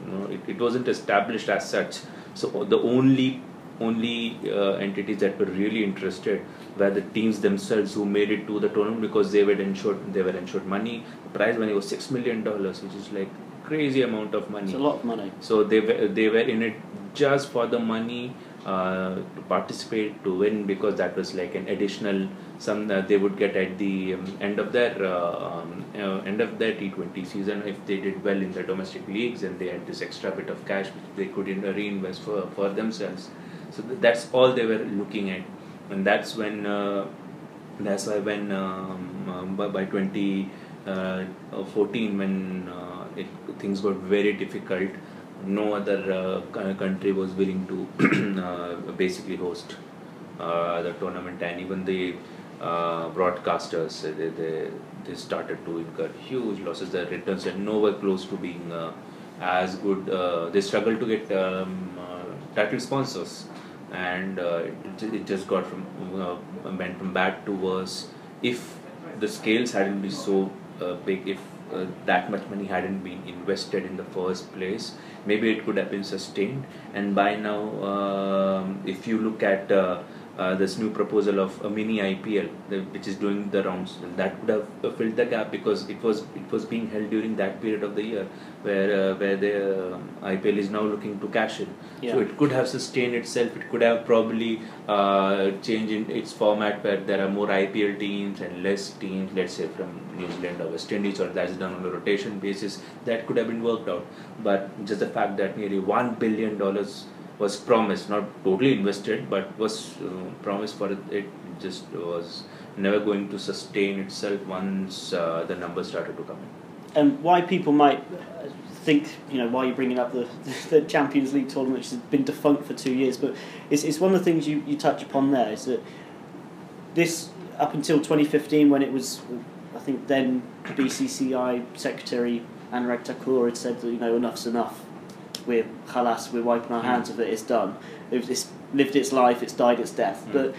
you know it, it wasn't established as such. So the only only uh, entities that were really interested were the teams themselves who made it to the tournament because they were insured they were insured money the prize money was six million dollars which is like crazy amount of money It's a lot of money. so they were they were in it just for the money uh, to participate to win because that was like an additional some that they would get at the um, end of their uh, um, uh, end of their T20 season if they did well in their domestic leagues and they had this extra bit of cash which they could in- reinvest for for themselves. So th- that's all they were looking at, and that's when uh, that's why when um, um, by, by 2014 when uh, it, things got very difficult no other uh, country was willing to uh, basically host uh, the tournament. And even the uh, broadcasters uh, they, they, they started to incur huge losses. Their returns are nowhere close to being uh, as good uh, they struggled to get um, uh, title sponsors and uh, it, it just got from uh, went from bad to worse. If the scales hadn't been so uh, big if uh, that much money hadn't been invested in the first place maybe it could have been sustained. And by now um, if you look at uh, uh, this new proposal of a mini IPL, which is doing the rounds, that would have uh, filled the gap because it was it was being held during that period of the year where uh, where the um, IPL is now looking to cash in. Yeah. So it could have sustained itself. It could have probably uh, changed in its format where there are more IPL teams and less teams, let's say from New Zealand or West Indies, or that's done on a rotation basis. That could have been worked out. But just the fact that nearly one billion dollars was promised, not totally invested, but was uh, promised for it, it just was never going to sustain itself once uh, the numbers started to come in. and why people might uh, think, you know, why you're bringing up the, the Champions League tournament, which has been defunct for two years, but it's, it's one of the things you, you touch upon there is that this, up until 2015, when it was, I think then the BCCI Secretary Anurag Thakur had said that, you know, enough's enough. We're khalas, we're wiping our hands of it, it's done. It's lived its life, it's died its death. Mm. But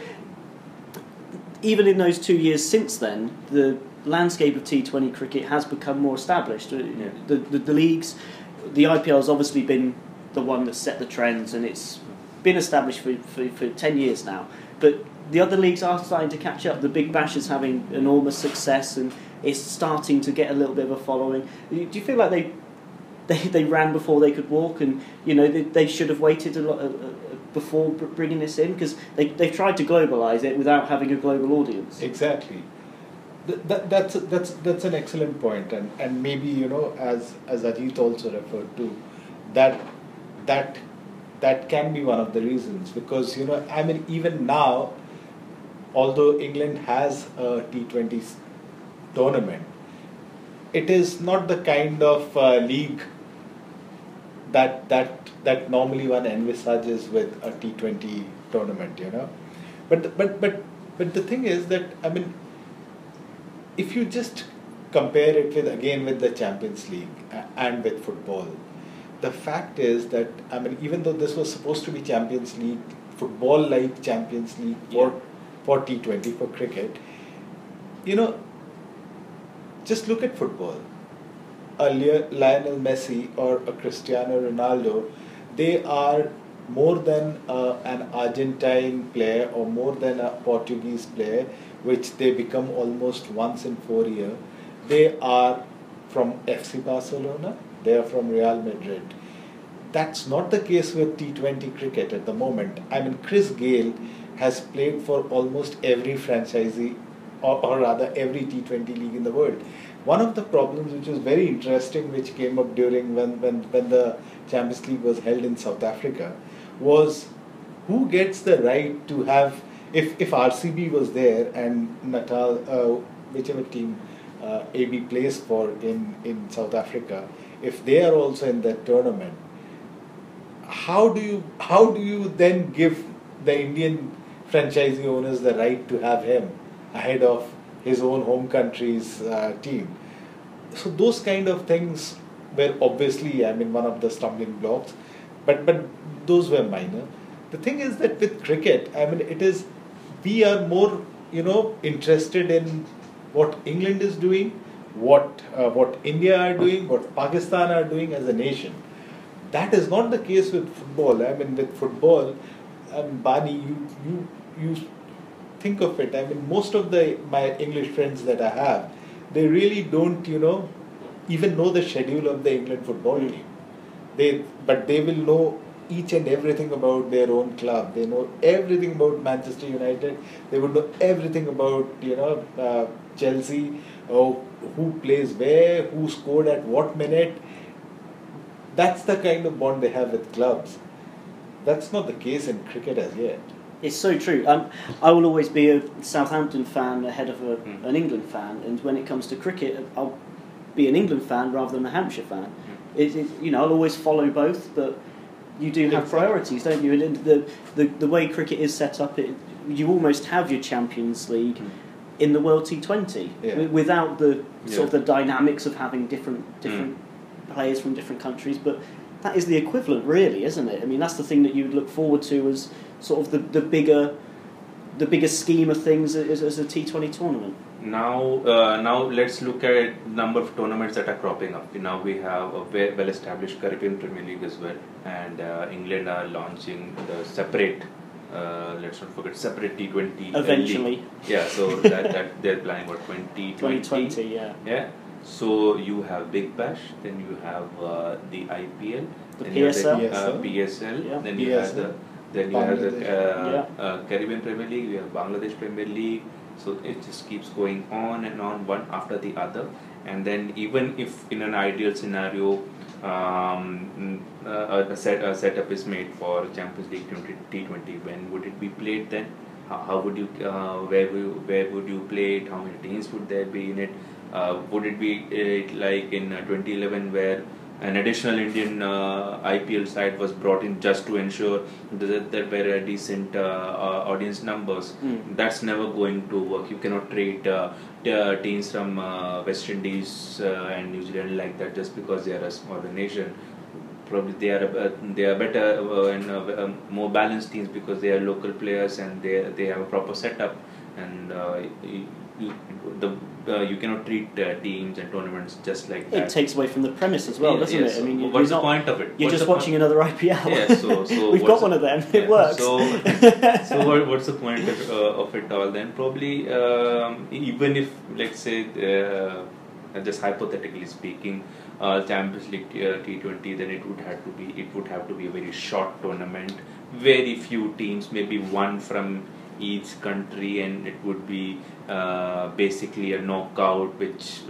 even in those two years since then, the landscape of T20 cricket has become more established. Uh, Yeah. The, the, the leagues, the IPL has obviously been the one that set the trends and it's been established for, for, for 10 years now. But the other leagues are starting to catch up. The Big Bash is having enormous success and it's starting to get a little bit of a following. Do you feel like they they, they ran before they could walk, and you know they, they should have waited a lot uh, uh, before bringing this in because they they've tried to globalise it without having a global audience. Exactly. Th- that, that's that's that's an excellent point, and and maybe you know as as Ajit also referred to, that that that can be one of the reasons because you know I mean even now, although England has a T Twenty tournament, it is not the kind of uh, league that that that normally one envisages with a T Twenty tournament, you know. But the- but but but the thing is that I mean, if you just compare it with again with the Champions League and with football, the fact is that I mean, even though this was supposed to be Champions League, football like Champions League for for T Twenty for cricket, you know, just look at football. A Lionel Messi or a Cristiano Ronaldo, they are more than uh, an Argentine player or more than a Portuguese player, which they become almost once in four years. They are from FC Barcelona, they are from Real Madrid. That's not the case with T20 cricket at the moment. I mean, Chris Gayle has played for almost every franchisee, or, or rather, every T20 league in the world. One of the problems, which was very interesting, which came up during when, when, when the Champions League was held in South Africa, was who gets the right to have, if, if RCB was there and Natal, uh, whichever team uh, AB plays for in, in South Africa, if they are also in that tournament, how do you how do you then give the Indian franchisee owners the right to have him ahead of his own home country's uh, team. So those kind of things were obviously, I mean, one of the stumbling blocks, but but those were minor. The thing is that with cricket, I mean, it is we are more, you know, interested in what England is doing, what uh, what India are doing, what Pakistan are doing as a nation. That is not the case with football. I mean, with football, um, Bani, you you you think of it. I mean, most of the my English friends that I have, they really don't, you know, even know the schedule of the England football team. They but they will know each and everything about their own club. They know everything about Manchester United. They would know everything about you know uh, Chelsea, or who plays where, who scored at what minute. That's the kind of bond they have with clubs. That's not the case in cricket as yet. It's so true. Um, I will always be a Southampton fan ahead of a, Mm. an England fan, and when it comes to cricket, I'll be an England fan rather than a Hampshire fan. It, it, you know, I'll always follow both, but you do have priorities, don't you? And the, the the way cricket is set up, it, you almost have your Champions League Mm. in the World T20 Yeah. wi- without the sort of the dynamics of having different different players from different countries, but. That is the equivalent, really, isn't it? I mean, that's the thing that you would look forward to as sort of the, the bigger, the bigger scheme of things as, as a T Twenty tournament. Now, uh, now let's look at number of tournaments that are cropping up. Now we have a well-established Caribbean Premier League as well, and uh, England are launching the separate. Uh, let's not forget separate T20 Eventually. Yeah, so that, that they're planning what 2020. 2020, yeah. Yeah. So you have Big Bash, then you have uh, the IPL, The then you have PSL. the, uh, PSL, Yeah. then you have the then you have the Bangladesh. uh, uh, Caribbean Premier League, you have Bangladesh Premier League. So it just keeps going on and on, one after the other. And then even if in an ideal scenario, um, uh, a, set, a setup is made for Champions League 20, T20, when would it be played then? How, how would you, uh, where, would you, where would you play it? How many teams would there be in it? Uh, would it be uh, like in uh, 2011 where an additional Indian uh, IPL side was brought in just to ensure that there were decent uh, uh, audience numbers. Mm. That's never going to work. You cannot treat uh, t- uh, teams from uh, West Indies uh, and New Zealand like that just because they are a smaller nation. Probably they are uh, they are better uh, and uh, um, more balanced teams because they are local players and they they have a proper setup and uh, you, the uh, you cannot treat uh, teams and tournaments just like that. It takes away from the premise as well, Yeah, doesn't yeah, it? so I mean, you- what's the not, point of it? You're What's just watching point? another IPL. Yeah, so- so We've got one of them. Yeah, It works. So, so what, what's the point of, uh, of it all then? Probably, um, even if let's say, uh, just hypothetically speaking, uh, Champions League uh, T20, then it would have to be it would have to be a very short tournament, very few teams, maybe one from each country, and it would be uh, basically a knockout, which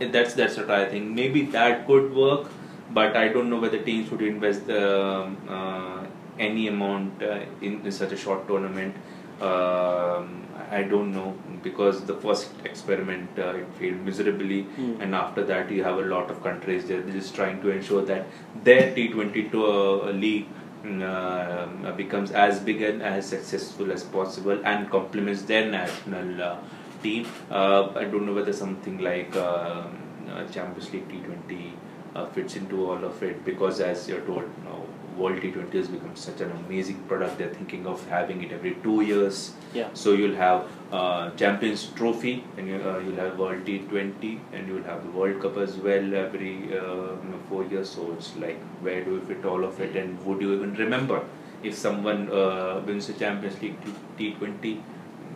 that's that's what I think. Maybe that could work, but I don't know whether teams would invest um, uh, any amount uh, in, in such a short tournament. Um, I don't know because the first experiment uh, it failed miserably, Mm. and after that you have a lot of countries they're just trying to ensure that their T20 to, uh, league uh, becomes as big and as successful as possible and complements their national uh, team. Uh, I don't know whether something like uh, uh, Champions League T20 uh, fits into all of it because, as you're told, you know, World T20 has become such an amazing product. They're thinking of having it every two years. Yeah. So you'll have uh, Champions Trophy, and you, uh, you'll have World T20, and you'll have the World Cup as well every uh, you know, four years. So it's like, where do you fit all of it, and would you even remember if someone uh, wins the Champions League T- T20?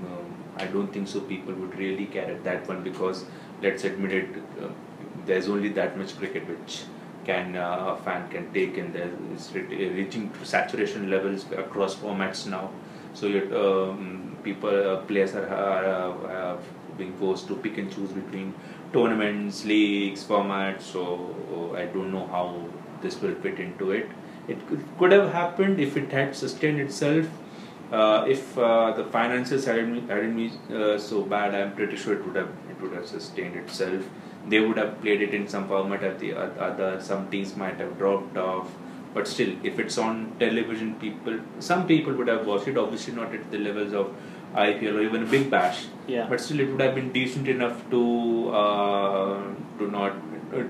Um, I don't think so. People would really care at that one because, let's admit it, uh, there's only that much cricket which can uh, a fan can take, and is re- reaching saturation levels across formats now. So um, people, uh, players are, are uh, being forced to pick and choose between tournaments, leagues, formats. So I don't know how this will fit into it. It could have happened if it had sustained itself. Uh, if uh, the finances hadn't, hadn't been uh, so bad, I'm pretty sure it would have it would have sustained itself. They would have played it in some format, at the other some teams might have dropped off, But still, if it's on television, people, some people would have watched it. Obviously, not at the levels of IPL or even a Big Bash. Yeah. But still, it would have been decent enough to uh, to not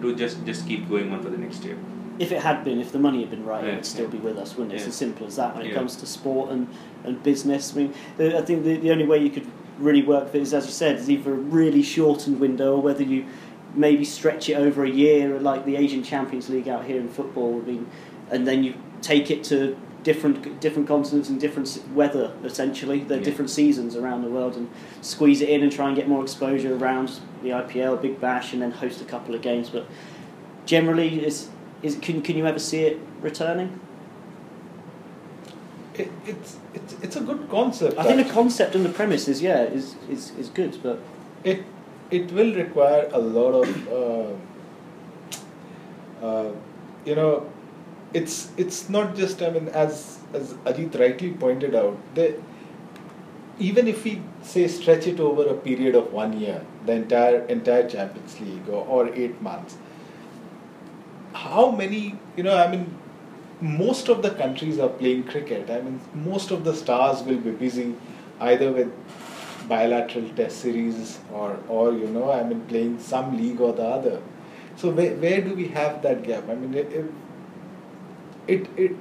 to just just keep going on for the next year. If it had been, if the money had been right, it would still yeah. be with us, wouldn't it? It's as simple as that when it Yeah. comes to sport and, and business. I mean, the, I think the, the only way you could really work with it is, as you said, is either a really shortened window or whether you maybe stretch it over a year, like the Asian Champions League out here in football. I mean, and then you take it to different different continents and different weather. Essentially, the Yeah. different seasons around the world, and squeeze it in and try and get more exposure around the IPL, Big Bash, and then host a couple of games. But generally, is is can can you ever see it returning? It, it's, it's, it's a good concept. I think the concept and the premise is yeah is is, is good, but it it will require a lot of uh, uh, you know it's it's not just I mean as as Ajit rightly pointed out the even if we say stretch it over a period of one year the entire entire Champions League or, or eight months how many you know I mean most of the countries are playing cricket I mean most of the stars will be busy either with bilateral test series or or you know I mean playing some league or the other. So where, where do we have that gap? I mean it it it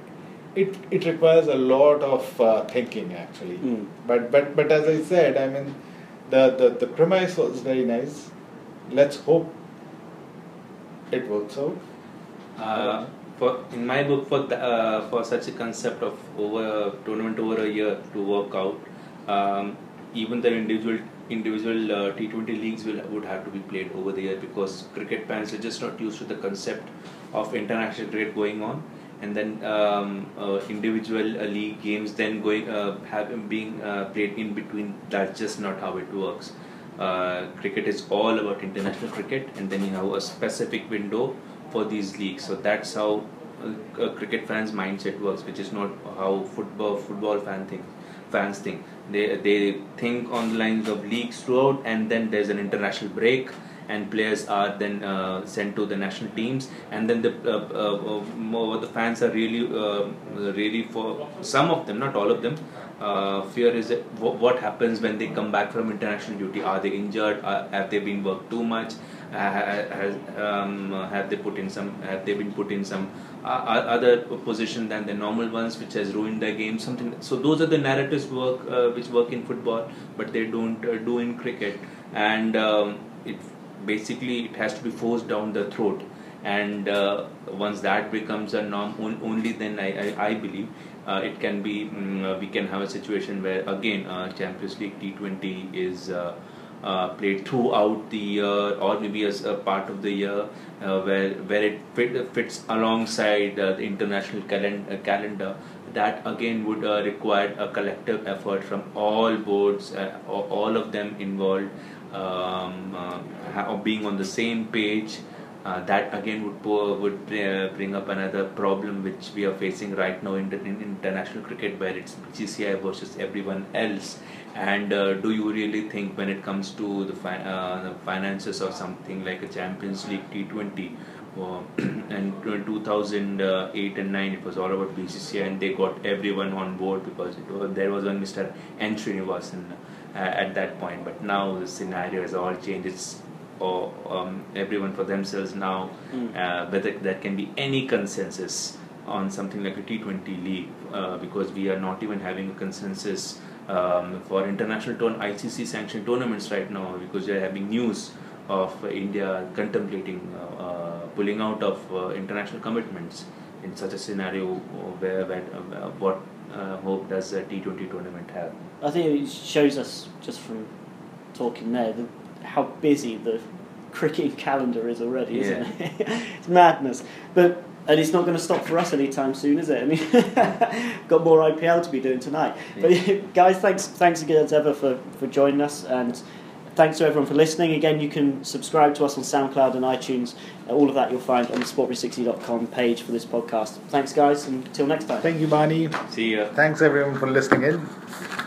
it, it requires a lot of uh, thinking actually. Mm. But but but as I said, I mean the, the the premise was very nice. Let's hope it works out. Uh, for in my book, for the, uh, for such a concept of over tournament over a year to work out, um, even the individual individual uh, T20 leagues will would have to be played over the year because cricket fans are just not used to the concept of international cricket going on, and then um, uh, individual uh, league games then going uh, have being uh, played in between. That's just not how it works. Uh, cricket is all about international cricket, and then you have a specific window for these leagues. So that's how a cricket fans' mindset works, which is not how football football fan think fans think. They they think on the lines of leagues throughout, and then there's an international break, and players are then uh, sent to the national teams, and then the uh, uh, uh, the fans are really uh, really for some of them, not all of them. Uh, fear is what happens when they come back from international duty. Are they injured? Are, have they been worked too much? Uh, has, um, have they put in some? Have they been put in some uh, other position than the normal ones, which has ruined their game? Something. So those are the narratives work uh, which work in football, but they don't uh, do in cricket. And um, it basically it has to be forced down the throat. And uh, once that becomes a norm, on, only then I, I, I believe uh, it can be uh, we can have a situation where again uh, Champions League T20 is uh, played throughout the year or maybe as a part of the year uh, where where it fit, fits alongside uh, the international calen- uh, calendar. That again would uh, require a collective effort from all boards all of them involved um, being on the same page uh, that again would po- would uh, bring up another problem which we are facing right now in, in international cricket where it's BCCI versus everyone else and uh, do you really think when it comes to the, fi- uh, the finances or something like a Champions League T20 uh, and 2008 and 9 it was all about BCCI and they got everyone on board because was, there was one Mr. N. Srinivasan uh, at that point but now the scenario has all changed it's or um, everyone for themselves now Mm. uh, whether there can be any consensus on something like a T20 league uh, because we are not even having a consensus um, for international tourn- ICC sanctioned tournaments right now because we are having news of India contemplating uh, uh, pulling out of uh, international commitments in such a scenario where, where uh, what uh, hope does a T20 tournament have? I think it shows us just from talking there the, how busy the cricket calendar is already, isn't it? it's madness. But and it's not going to stop for us anytime soon, is it? I mean, got more IPL to be doing tonight. But guys, thanks thanks again as ever for, for joining us and. Thanks to everyone for listening. Again, you can subscribe to us on SoundCloud and iTunes. Uh, all of that you'll find on the sport360.com page for this podcast. Thanks, guys, and until next time. Thank you, Bani. See ya. Thanks everyone for listening in.